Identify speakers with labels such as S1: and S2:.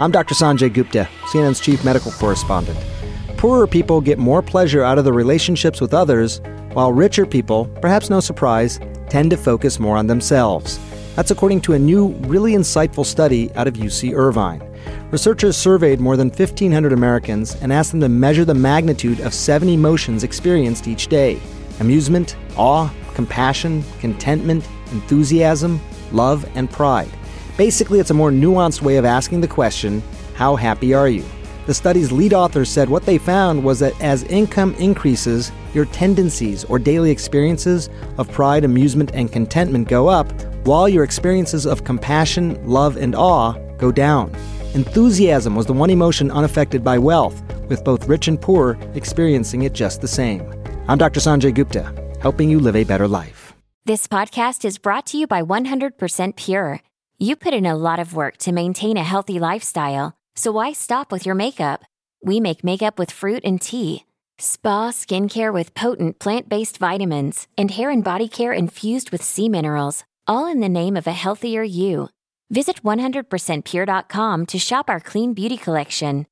S1: I'm Dr. Sanjay Gupta, CNN's chief medical correspondent. Poorer people get more pleasure out of their relationships with others, while richer people, perhaps no surprise, tend to focus more on themselves. That's according to a new, really insightful study out of UC Irvine. Researchers surveyed more than 1,500 Americans and asked them to measure the magnitude of seven emotions experienced each day amusement, awe, compassion, contentment, enthusiasm, love, and pride. Basically, it's a more nuanced way of asking the question how happy are you? The study's lead authors said what they found was that as income increases, your tendencies or daily experiences of pride, amusement, and contentment go up, while your experiences of compassion, love, and awe go down. Enthusiasm was the one emotion unaffected by wealth, with both rich and poor experiencing it just the same. I'm Dr. Sanjay Gupta, helping you live a better life.
S2: This podcast is brought to you by 100% Pure. You put in a lot of work to maintain a healthy lifestyle, so why stop with your makeup? We make makeup with fruit and tea, spa skincare with potent plant based vitamins, and hair and body care infused with sea minerals, all in the name of a healthier you. Visit 100%pure.com to shop our clean beauty collection.